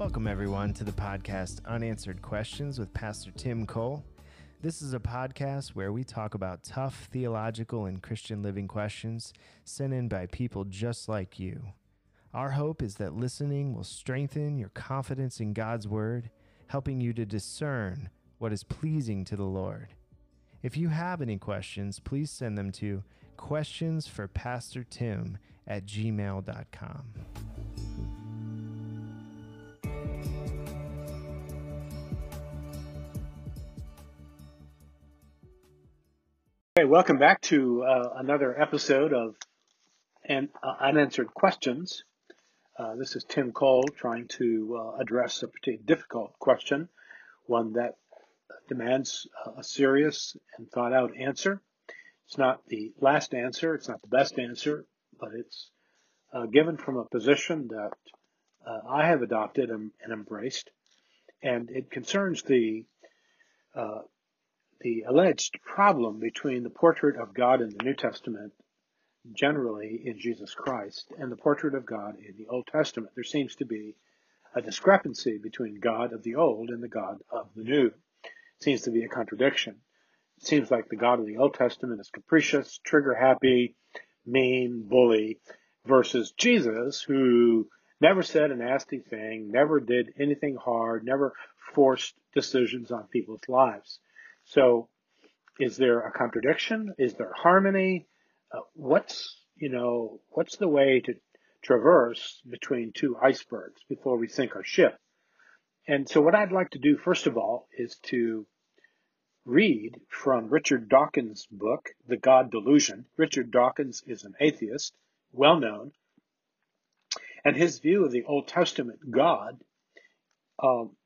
Welcome, everyone, to the podcast Unanswered Questions with Pastor Tim Cole. This is a podcast where we talk about tough theological and Christian living questions sent in by people just like you. Our hope is that listening will strengthen your confidence in God's Word, helping you to discern what is pleasing to the Lord. If you have any questions, please send them to questionsforpastortim at gmail.com. Okay, welcome back to uh, another episode of an, uh, Unanswered Questions. Uh, this is Tim Cole trying to uh, address a pretty difficult question, one that demands a serious and thought out answer. It's not the last answer, it's not the best answer, but it's uh, given from a position that uh, I have adopted and, and, embraced, and it concerns the the alleged problem between the portrait of God in the New Testament, generally in Jesus Christ, and the portrait of God in the Old Testament. There seems to be a discrepancy between God of the Old and the God of the New. It seems to be a contradiction. It seems like the God of the Old Testament is capricious, trigger happy, mean, bully, versus Jesus, who never said a nasty thing, never did anything hard, never forced decisions on people's lives. So is there a contradiction? Is there harmony? Uh, what's, you know, what's the way to traverse between two icebergs before we sink our ship? And so what I'd like to do first of all is to read from Richard Dawkins' book, The God Delusion. Richard Dawkins is an atheist, well known, and his view of the Old Testament God um,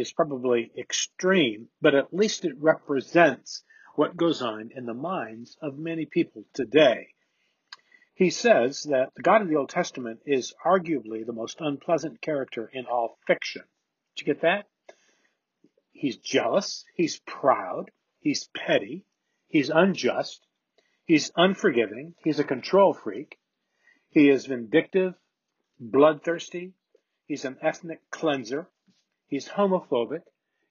is probably extreme, but at least it represents what goes on in the minds of many people today. He says that the God of the Old Testament is arguably the most unpleasant character in all fiction. Did you get that? He's jealous, he's proud, he's petty, he's unjust, he's unforgiving, he's a control freak, he is vindictive, bloodthirsty, he's an ethnic cleanser, He's homophobic.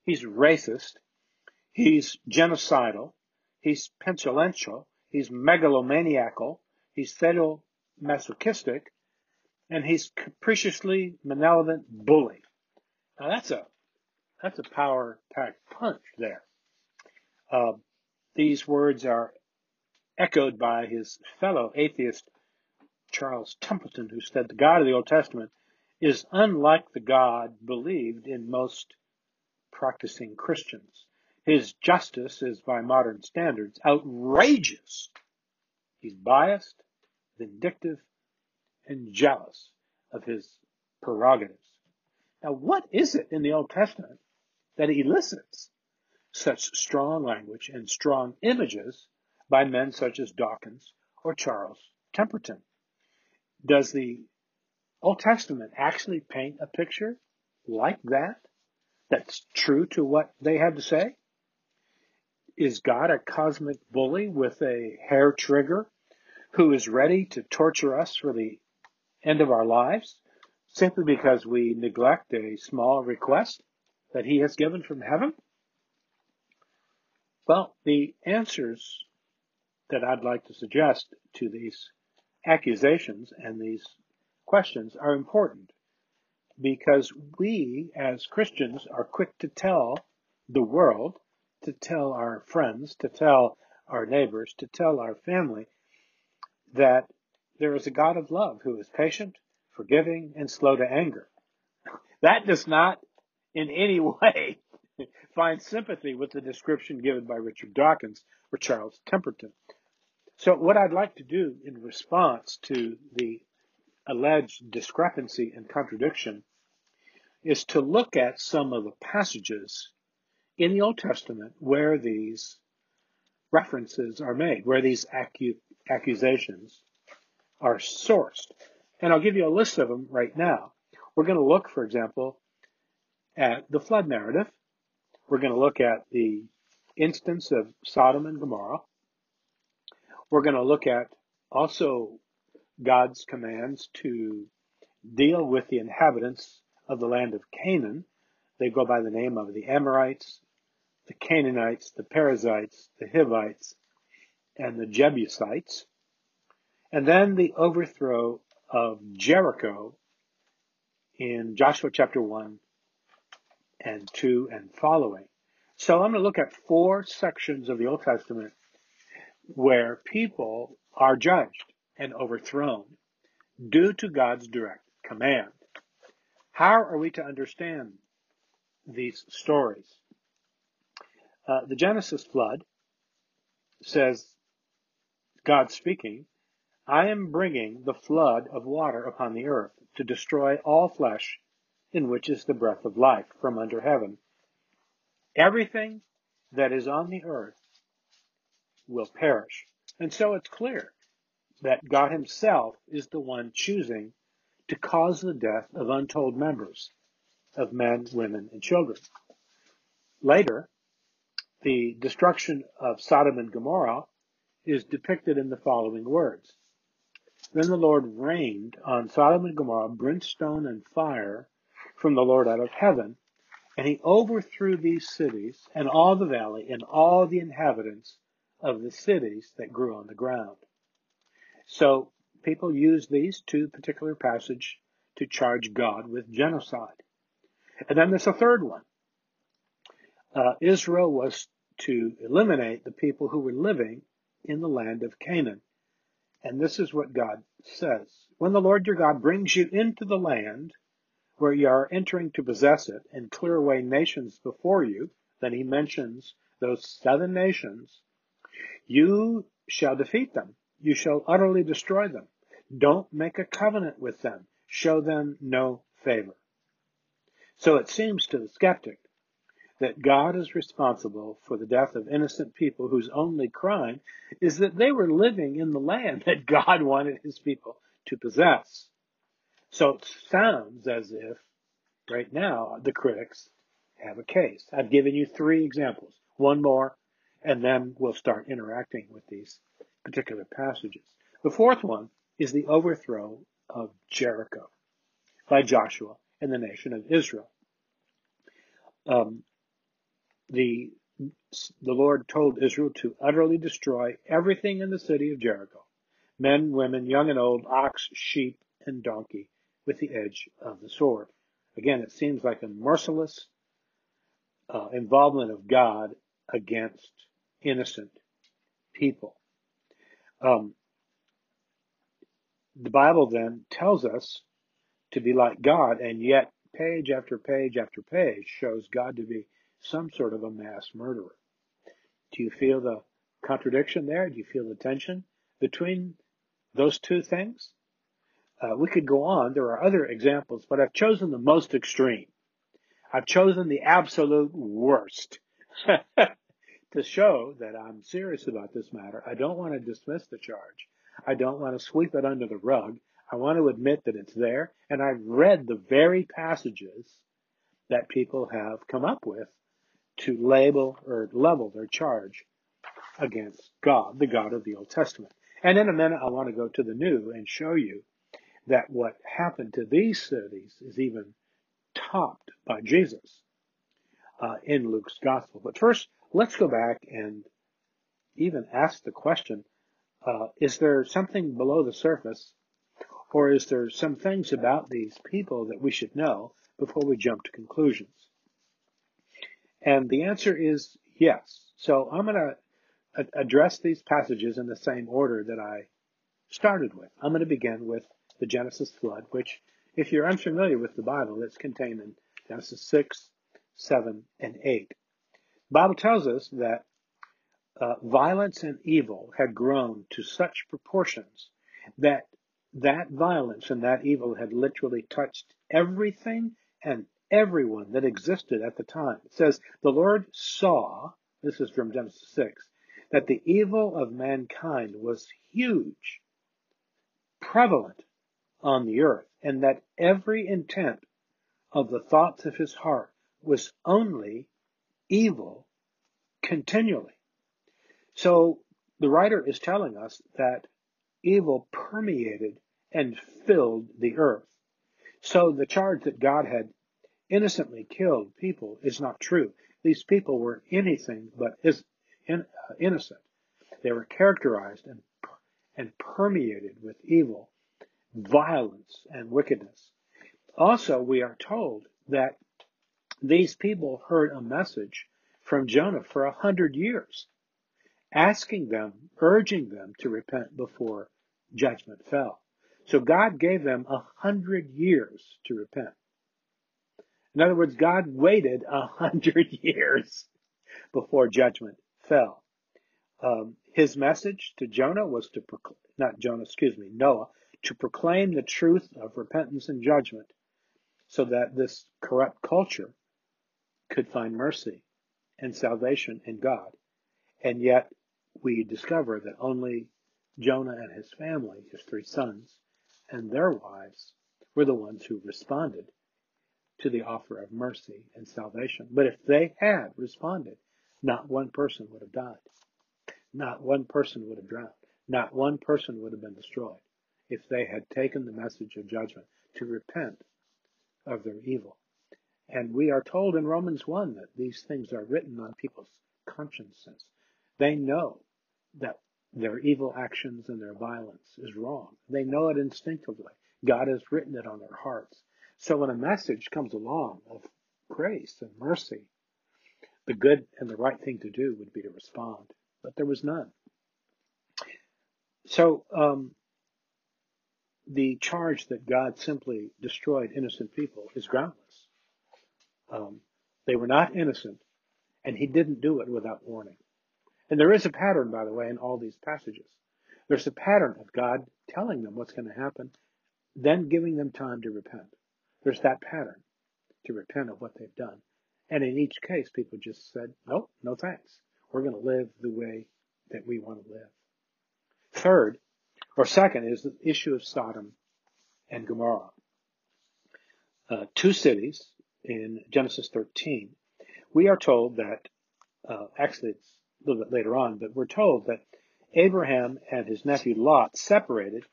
He's racist. He's genocidal. He's pestilential. He's megalomaniacal. He's fatal masochistic, And he's capriciously malevolent bully. Now that's a, that's a power packed punch there. Uh, these words are echoed by his fellow atheist Charles Templeton, who said the God of the Old Testament is unlike the God believed in most practicing Christians. His justice is, by modern standards, outrageous. He's biased, vindictive, and jealous of his prerogatives. Now, what is it in the Old Testament that elicits such strong language and strong images by men such as Dawkins or Charles Templeton? Does the Old Testament actually paint a picture like that? That's true to what they have to say? Is God a cosmic bully with a hair trigger who is ready to torture us for the end of our lives simply because we neglect a small request that he has given from heaven? Well, the answers that I'd like to suggest to these accusations and these questions are important because we as Christians are quick to tell the world, to tell our friends, to tell our neighbors, to tell our family that there is a God of love who is patient, forgiving, and slow to anger. That does not in any way find sympathy with the description given by Richard Dawkins or Charles Templeton. So what I'd like to do in response to the alleged discrepancy and contradiction is to look at some of the passages in the Old Testament where these references are made, where these acu- accusations are sourced. And I'll give you a list of them right now. We're going to look, for example, at the flood narrative. We're going to look at the instance of Sodom and Gomorrah. We're going to look at also God's commands to deal with the inhabitants of the land of Canaan. They go by the name of the Amorites, the Canaanites, the Perizzites, the Hivites, and the Jebusites. And then the overthrow of Jericho in Joshua chapter 1 and 2 and following. So I'm going to look at four sections of the Old Testament where people are judged and overthrown due to God's direct command. How are we to understand these stories? Uh, the Genesis flood says, God speaking, I am bringing the flood of water upon the earth to destroy all flesh in which is the breath of life from under heaven. Everything that is on the earth will perish. And so it's clear that God himself is the one choosing to cause the death of untold members of men, women, and children. Later, the destruction of Sodom and Gomorrah is depicted in the following words. Then the Lord rained on Sodom and Gomorrah brimstone and fire from the Lord out of heaven, and he overthrew these cities and all the valley and all the inhabitants of the cities that grew on the ground. So people use these two particular passages to charge God with genocide. And then there's a third one. Uh, Israel was to eliminate the people who were living in the land of Canaan. And this is what God says. When the Lord your God brings you into the land where you are entering to possess it and clear away nations before you, then he mentions those seven nations, you shall defeat them. You shall utterly destroy them. Don't make a covenant with them. Show them no favor. So it seems to the skeptic that God is responsible for the death of innocent people whose only crime is that they were living in the land that God wanted his people to possess. So it sounds as if right now the critics have a case. I've given you three examples, one more, and then we'll start interacting with these particular passages. The fourth one is the overthrow of Jericho by Joshua and the nation of Israel. Um, the the Lord told Israel to utterly destroy everything in the city of Jericho men, women, young and old, ox, sheep, and donkey with the edge of the sword. Again, it seems like a merciless uh, involvement of God against innocent people. Um, the Bible then tells us to be like God, and yet page after page after page shows God to be some sort of a mass murderer. Do you feel the contradiction there? Do you feel the tension between those two things? Uh, we could go on. There are other examples, but I've chosen the most extreme. I've chosen the absolute worst to show that I'm serious about this matter. I don't want to dismiss the charge. I don't want to sweep it under the rug. I want to admit that it's there, and I've read the very passages that people have come up with to label or level their charge against God, the God of the Old Testament. And in a minute, I want to go to the New and show you that what happened to these cities is even topped by Jesus uh, in Luke's Gospel. But first, let's go back and even ask the question, uh, is there something below the surface or is there some things about these people that we should know before we jump to conclusions? And the answer is yes. So I'm going to address these passages in the same order that I started with. I'm going to begin with the Genesis flood, which, if you're unfamiliar with the Bible, it's contained in Genesis 6, 7, and 8. Bible tells us that uh, violence and evil had grown to such proportions that that violence and that evil had literally touched everything and everyone that existed at the time. It says, the Lord saw, this is from Genesis 6, that the evil of mankind was huge, prevalent on the earth, and that every intent of the thoughts of his heart was only evil continually. So the writer is telling us that evil permeated and filled the earth. So the charge that God had innocently killed people is not true. These people were anything but uh, innocent. They were characterized and, and permeated with evil, violence, and wickedness. Also, we are told that these people heard a message from Jonah for a hundred years, asking them, urging them to repent before judgment fell. So God gave them a hundred years to repent. In other words, God waited a hundred years before judgment fell. Um, his message to Jonah was to proclaim, not Jonah, excuse me, Noah, to proclaim the truth of repentance and judgment so that this corrupt culture could find mercy and salvation in God. And yet we discover that only Jonah and his family, his three sons, and their wives were the ones who responded to the offer of mercy and salvation. But if they had responded, not one person would have died. Not one person would have drowned. Not one person would have been destroyed if they had taken the message of judgment to repent of their evil. And we are told in Romans 1 that these things are written on people's consciences. They know that their evil actions and their violence is wrong. They know it instinctively. God has written it on their hearts. So when a message comes along of grace and mercy, the good and the right thing to do would be to respond. But there was none. So um, the charge that God simply destroyed innocent people is groundless. Um, they were not innocent, and He didn't do it without warning. And there is a pattern, by the way, in all these passages. There's a pattern of God telling them what's going to happen, then giving them time to repent. There's that pattern to repent of what they've done. And in each case, people just said, nope, no thanks. We're going to live the way that we want to live. Third, or second, is the issue of Sodom and Gomorrah. Uh, two cities in Genesis 13. We are told that, uh, actually it's a little bit later on, but we're told that Abraham and his nephew Lot separated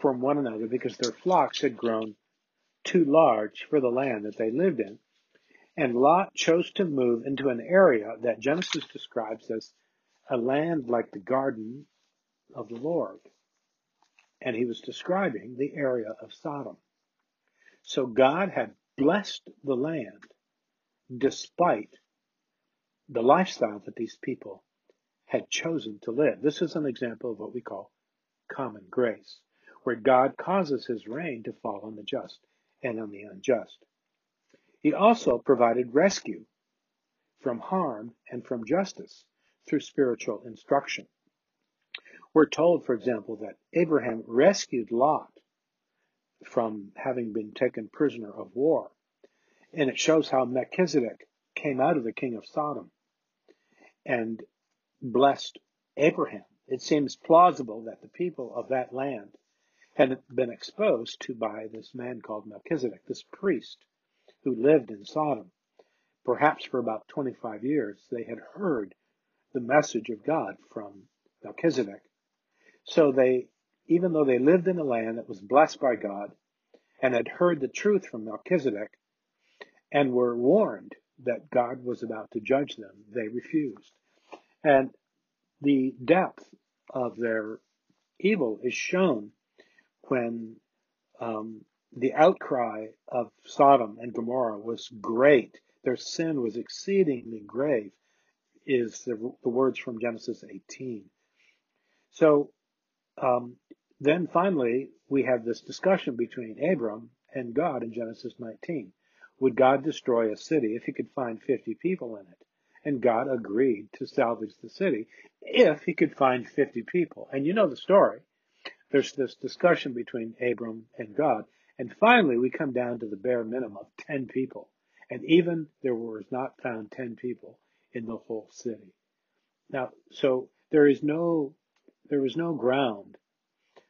from one another because their flocks had grown too large for the land that they lived in. And Lot chose to move into an area that Genesis describes as a land like the garden of the Lord. And he was describing the area of Sodom. So God had blessed the land despite the lifestyle that these people had chosen to live. This is an example of what we call common grace, where God causes his rain to fall on the just and on the unjust. He also provided rescue from harm and from justice through spiritual instruction. We're told, for example, that Abraham rescued Lot from having been taken prisoner of war. And it shows how Melchizedek came out of the king of Sodom and blessed Abraham. It seems plausible that the people of that land had been exposed to by this man called Melchizedek, this priest who lived in Sodom. Perhaps for about 25 years, they had heard the message of God from Melchizedek. So they, even though they lived in a land that was blessed by God and had heard the truth from Melchizedek and were warned that God was about to judge them, they refused. And the depth of their evil is shown when um, the outcry of Sodom and Gomorrah was great, their sin was exceedingly grave, is the, the words from Genesis 18. So um, then finally, we have this discussion between Abram and God in Genesis 19. Would God destroy a city if he could find 50 people in it? And God agreed to salvage the city if he could find 50 people. And you know the story. There's this discussion between Abram and God. And finally, we come down to the bare minimum of 10 people. And even there was not found 10 people in the whole city. Now, so there is no, there was no ground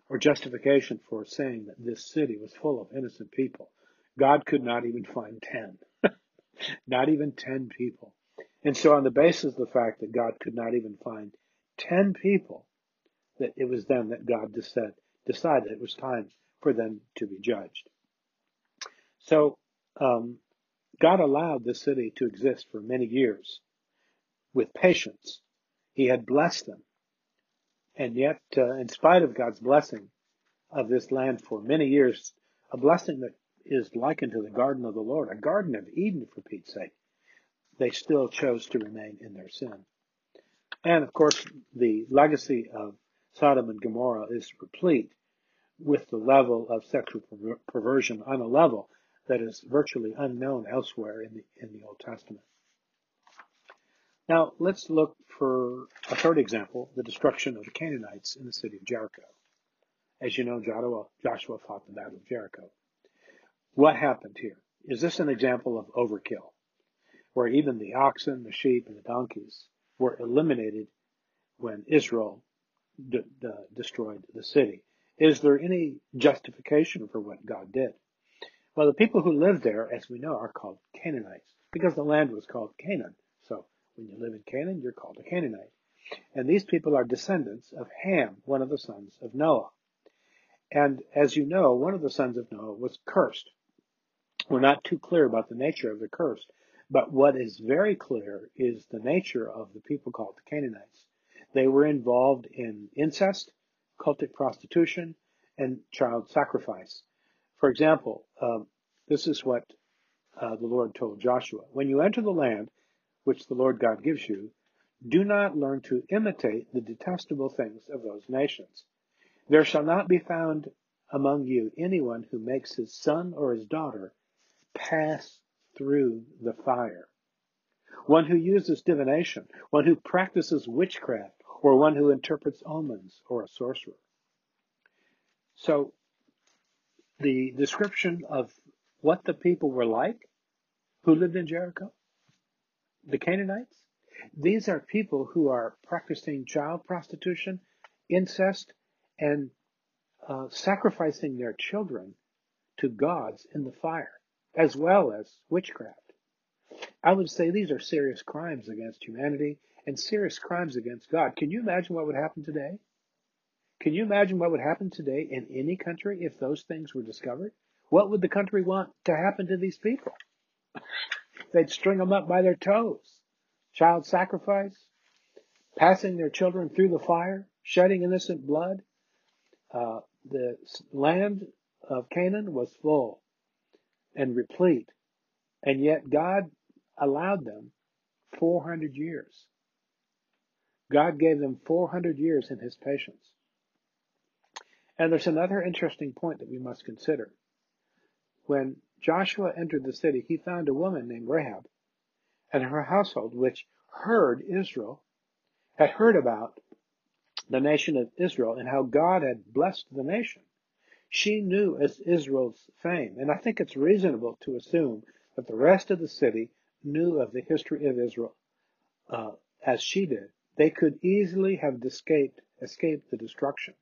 or justification for saying that this city was full of innocent people. God could not even find 10. not even 10 people. And so on the basis of the fact that God could not even find 10 people, that it was then that God decided it was time for them to be judged. So um, God allowed the city to exist for many years with patience. He had blessed them. And yet, uh, in spite of God's blessing of this land for many years, a blessing that is likened to the garden of the Lord, a garden of Eden for Pete's sake, they still chose to remain in their sin. And of course, the legacy of Sodom and Gomorrah is replete with the level of sexual perversion on a level that is virtually unknown elsewhere in the, in the Old Testament. Now, let's look for a third example, the destruction of the Canaanites in the city of Jericho. As you know, Joshua, fought the Battle of Jericho. What happened here? Is this an example of overkill, where even the oxen, the sheep, and the donkeys were eliminated when Israel d- d- destroyed the city? Is there any justification for what God did? Well, the people who lived there, as we know, are called Canaanites because the land was called Canaan. When you live in Canaan, you're called a Canaanite. And these people are descendants of Ham, one of the sons of Noah. And as you know, one of the sons of Noah was cursed. We're not too clear about the nature of the curse, but what is very clear is the nature of the people called the Canaanites. They were involved in incest, cultic prostitution, and child sacrifice. For example, uh, this is what uh, the Lord told Joshua. When you enter the land which the Lord God gives you, do not learn to imitate the detestable things of those nations. There shall not be found among you anyone who makes his son or his daughter pass through the fire. One who uses divination, one who practices witchcraft, or one who interprets omens, or a sorcerer. So, the description of what the people were like who lived in Jericho the Canaanites. These are people who are practicing child prostitution, incest, and uh, sacrificing their children to gods in the fire, as well as witchcraft. I would say these are serious crimes against humanity and serious crimes against God. Can you imagine what would happen today? Can you imagine what would happen today in any country if those things were discovered? What would the country want to happen to these people? They'd string them up by their toes. Child sacrifice, passing their children through the fire, shedding innocent blood. Uh, the land of Canaan was full and replete, and yet God allowed them 400 years. God gave them 400 years in His patience. And there's another interesting point that we must consider. When Joshua entered the city, he found a woman named Rahab and her household, which heard Israel, had heard about the nation of Israel and how God had blessed the nation. She knew Israel's fame, and I think it's reasonable to assume that the rest of the city knew of the history of Israel uh, as she did. They could easily have escaped escaped the destruction,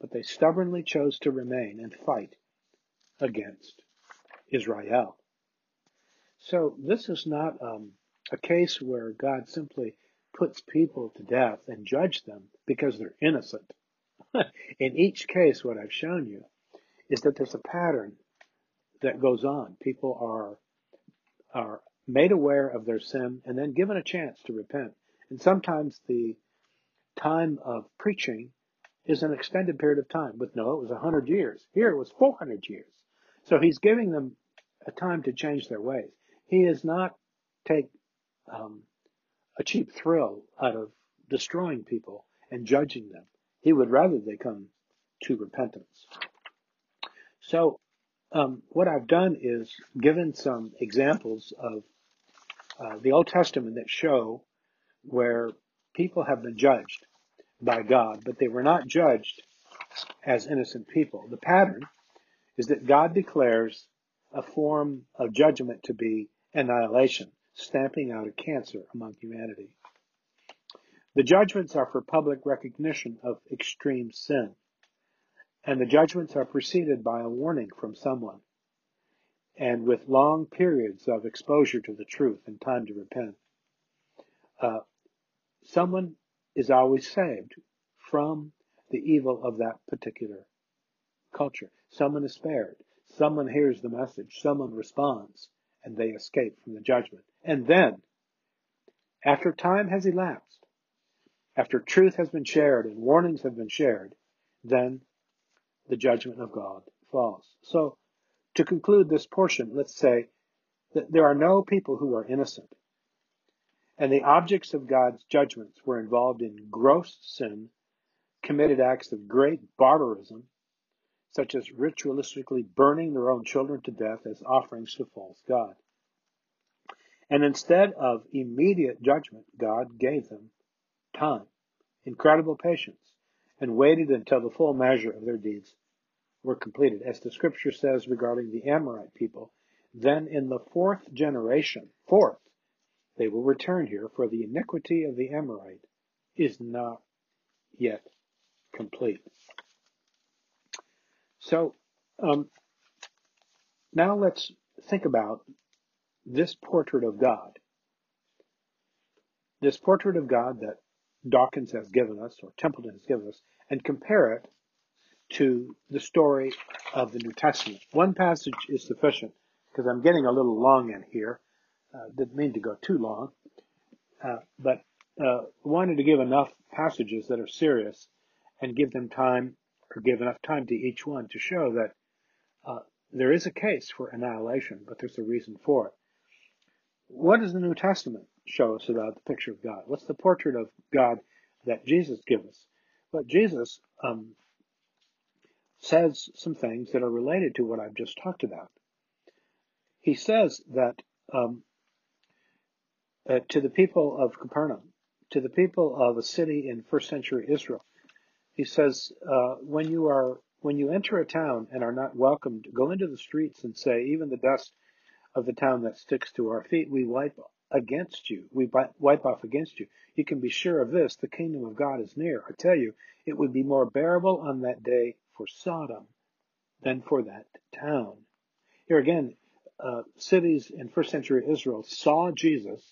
but they stubbornly chose to remain and fight against Israel. So this is not um, a case where God simply puts people to death and judge them because they're innocent. In each case, what I've shown you is that there's a pattern that goes on. People are are made aware of their sin and then given a chance to repent. And sometimes the time of preaching is an extended period of time. With Noah, it was 100 years. Here it was 400 years. So he's giving them a time to change their ways. He does not take um, a cheap thrill out of destroying people and judging them. He would rather they come to repentance. So, um, what I've done is given some examples of uh, the Old Testament that show where people have been judged by God, but they were not judged as innocent people. The pattern is that God declares a form of judgment to be annihilation, stamping out a cancer among humanity. The judgments are for public recognition of extreme sin, and the judgments are preceded by a warning from someone, and with long periods of exposure to the truth and time to repent. Uh, someone is always saved from the evil of that particular culture. Someone is spared. Someone hears the message, someone responds, and they escape from the judgment. And then, after time has elapsed, after truth has been shared and warnings have been shared, then the judgment of God falls. So, to conclude this portion, let's say that there are no people who are innocent. And the objects of God's judgments were involved in gross sin, committed acts of great barbarism, such as ritualistically burning their own children to death as offerings to false God. And instead of immediate judgment, God gave them time, incredible patience, and waited until the full measure of their deeds were completed. As the scripture says regarding the Amorite people, then in the fourth generation, fourth, they will return here, for the iniquity of the Amorite is not yet complete. So um, now let's think about this portrait of God. This portrait of God that Dawkins has given us, or Templeton has given us, and compare it to the story of the New Testament. One passage is sufficient because I'm getting a little long in here. Uh, didn't mean to go too long, uh, but uh, wanted to give enough passages that are serious and give them time or give enough time to each one to show that uh, there is a case for annihilation, but there's a reason for it. What does the New Testament show us about the picture of God? What's the portrait of God that Jesus gives us? But Jesus um, says some things that are related to what I've just talked about. He says that um, uh, to the people of Capernaum, to the people of a city in first century Israel, he says, uh, when you are when you enter a town and are not welcomed, go into the streets and say, even the dust of the town that sticks to our feet, we wipe against you. We wipe off against you. You can be sure of this: the kingdom of God is near. I tell you, it would be more bearable on that day for Sodom than for that town. Here again, uh, cities in first century Israel saw Jesus.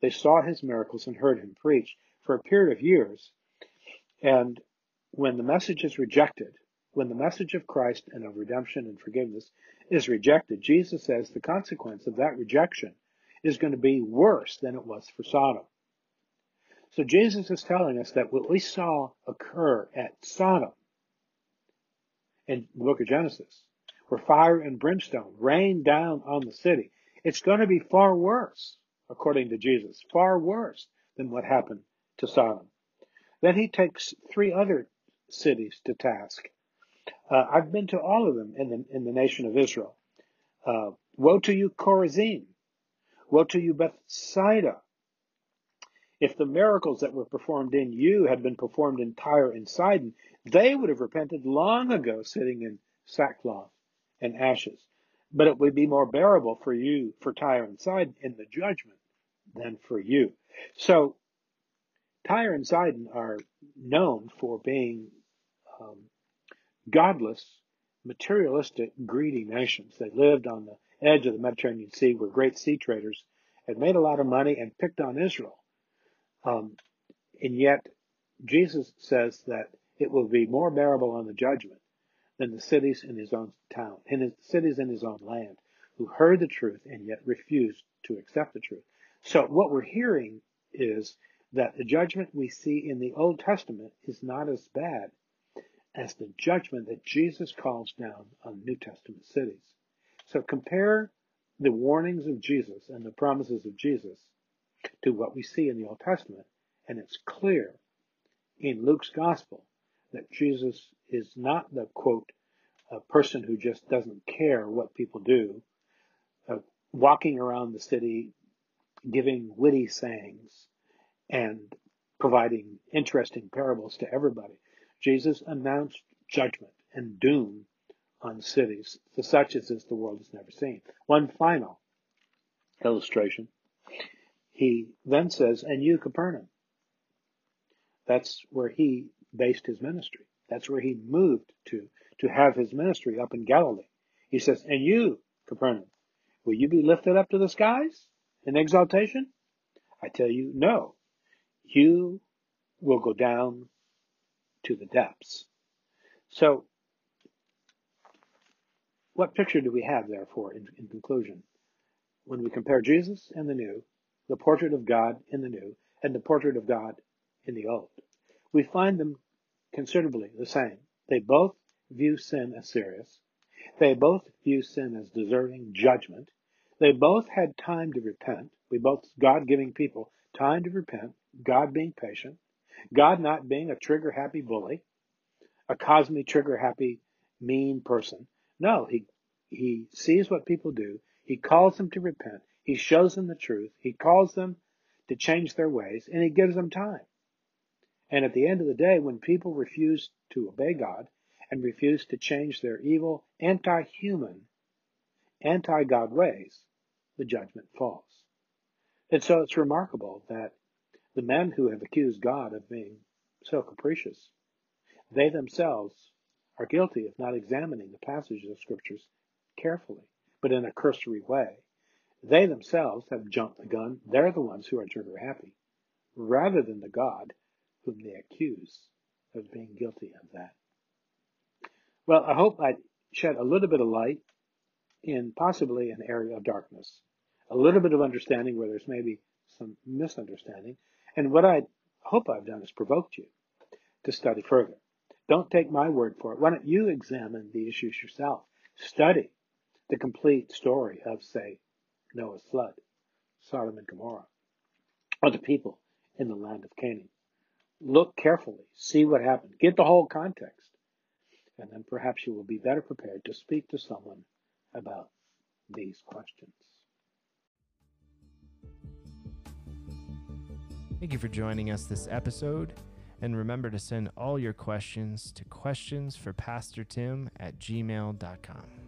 They saw his miracles and heard him preach for a period of years. And when the message is rejected, when the message of Christ and of redemption and forgiveness is rejected, Jesus says the consequence of that rejection is going to be worse than it was for Sodom. So Jesus is telling us that what we saw occur at Sodom in the book of Genesis, where fire and brimstone rained down on the city, it's going to be far worse, according to Jesus, far worse than what happened to Sodom. Then he takes three other cities to task. Uh, I've been to all of them in the, in the nation of Israel. Uh, woe to you, Chorazin. Woe to you, Bethsaida. If the miracles that were performed in you had been performed in Tyre and Sidon, they would have repented long ago sitting in sackcloth and ashes. But it would be more bearable for you, for Tyre and Sidon in the judgment than for you. So Tyre and Sidon are known for being um, godless, materialistic, greedy nations. They lived on the edge of the Mediterranean Sea, were great sea traders, had made a lot of money and picked on Israel. Um, and yet, Jesus says that it will be more bearable on the judgment than the cities in his own town, in his cities in his own land, who heard the truth and yet refused to accept the truth. So what we're hearing is that the judgment we see in the Old Testament is not as bad as the judgment that Jesus calls down on New Testament cities. So compare the warnings of Jesus and the promises of Jesus to what we see in the Old Testament, and it's clear in Luke's gospel that Jesus is not the quote, a person who just doesn't care what people do, uh, walking around the city giving witty sayings and providing interesting parables to everybody. Jesus announced judgment and doom on cities, such as this the world has never seen. One final illustration. He then says, and you, Capernaum. That's where he based his ministry. That's where he moved to, to have his ministry up in Galilee. He says, and you, Capernaum, will you be lifted up to the skies in exaltation? I tell you, no. You will go down to the depths. So, what picture do we have, therefore, in, in conclusion? When we compare Jesus in the new, the portrait of God in the new, and the portrait of God in the old, we find them considerably the same. They both view sin as serious. They both view sin as deserving judgment. They both had time to repent. We both, God giving people time to repent, God being patient, God not being a trigger happy bully, a cosmic trigger happy mean person. No, he, he sees what people do. He calls them to repent. He shows them the truth. He calls them to change their ways and he gives them time. And at the end of the day, when people refuse to obey God and refuse to change their evil, anti-human, anti-God ways, the judgment falls. And so it's remarkable that the men who have accused God of being so capricious, they themselves are guilty of not examining the passages of scriptures carefully, but in a cursory way. They themselves have jumped the gun. They're the ones who are trigger happy, rather than the God whom they accuse of being guilty of that. Well, I hope I shed a little bit of light in possibly an area of darkness, a little bit of understanding where there's maybe some misunderstanding. And what I hope I've done is provoked you to study further. Don't take my word for it. Why don't you examine the issues yourself? Study the complete story of, say, Noah's flood, Sodom and Gomorrah, or the people in the land of Canaan. Look carefully, see what happened, get the whole context, and then perhaps you will be better prepared to speak to someone about these questions. Thank you for joining us this episode. And remember to send all your questions to questions for Pastor Tim at gmail.com.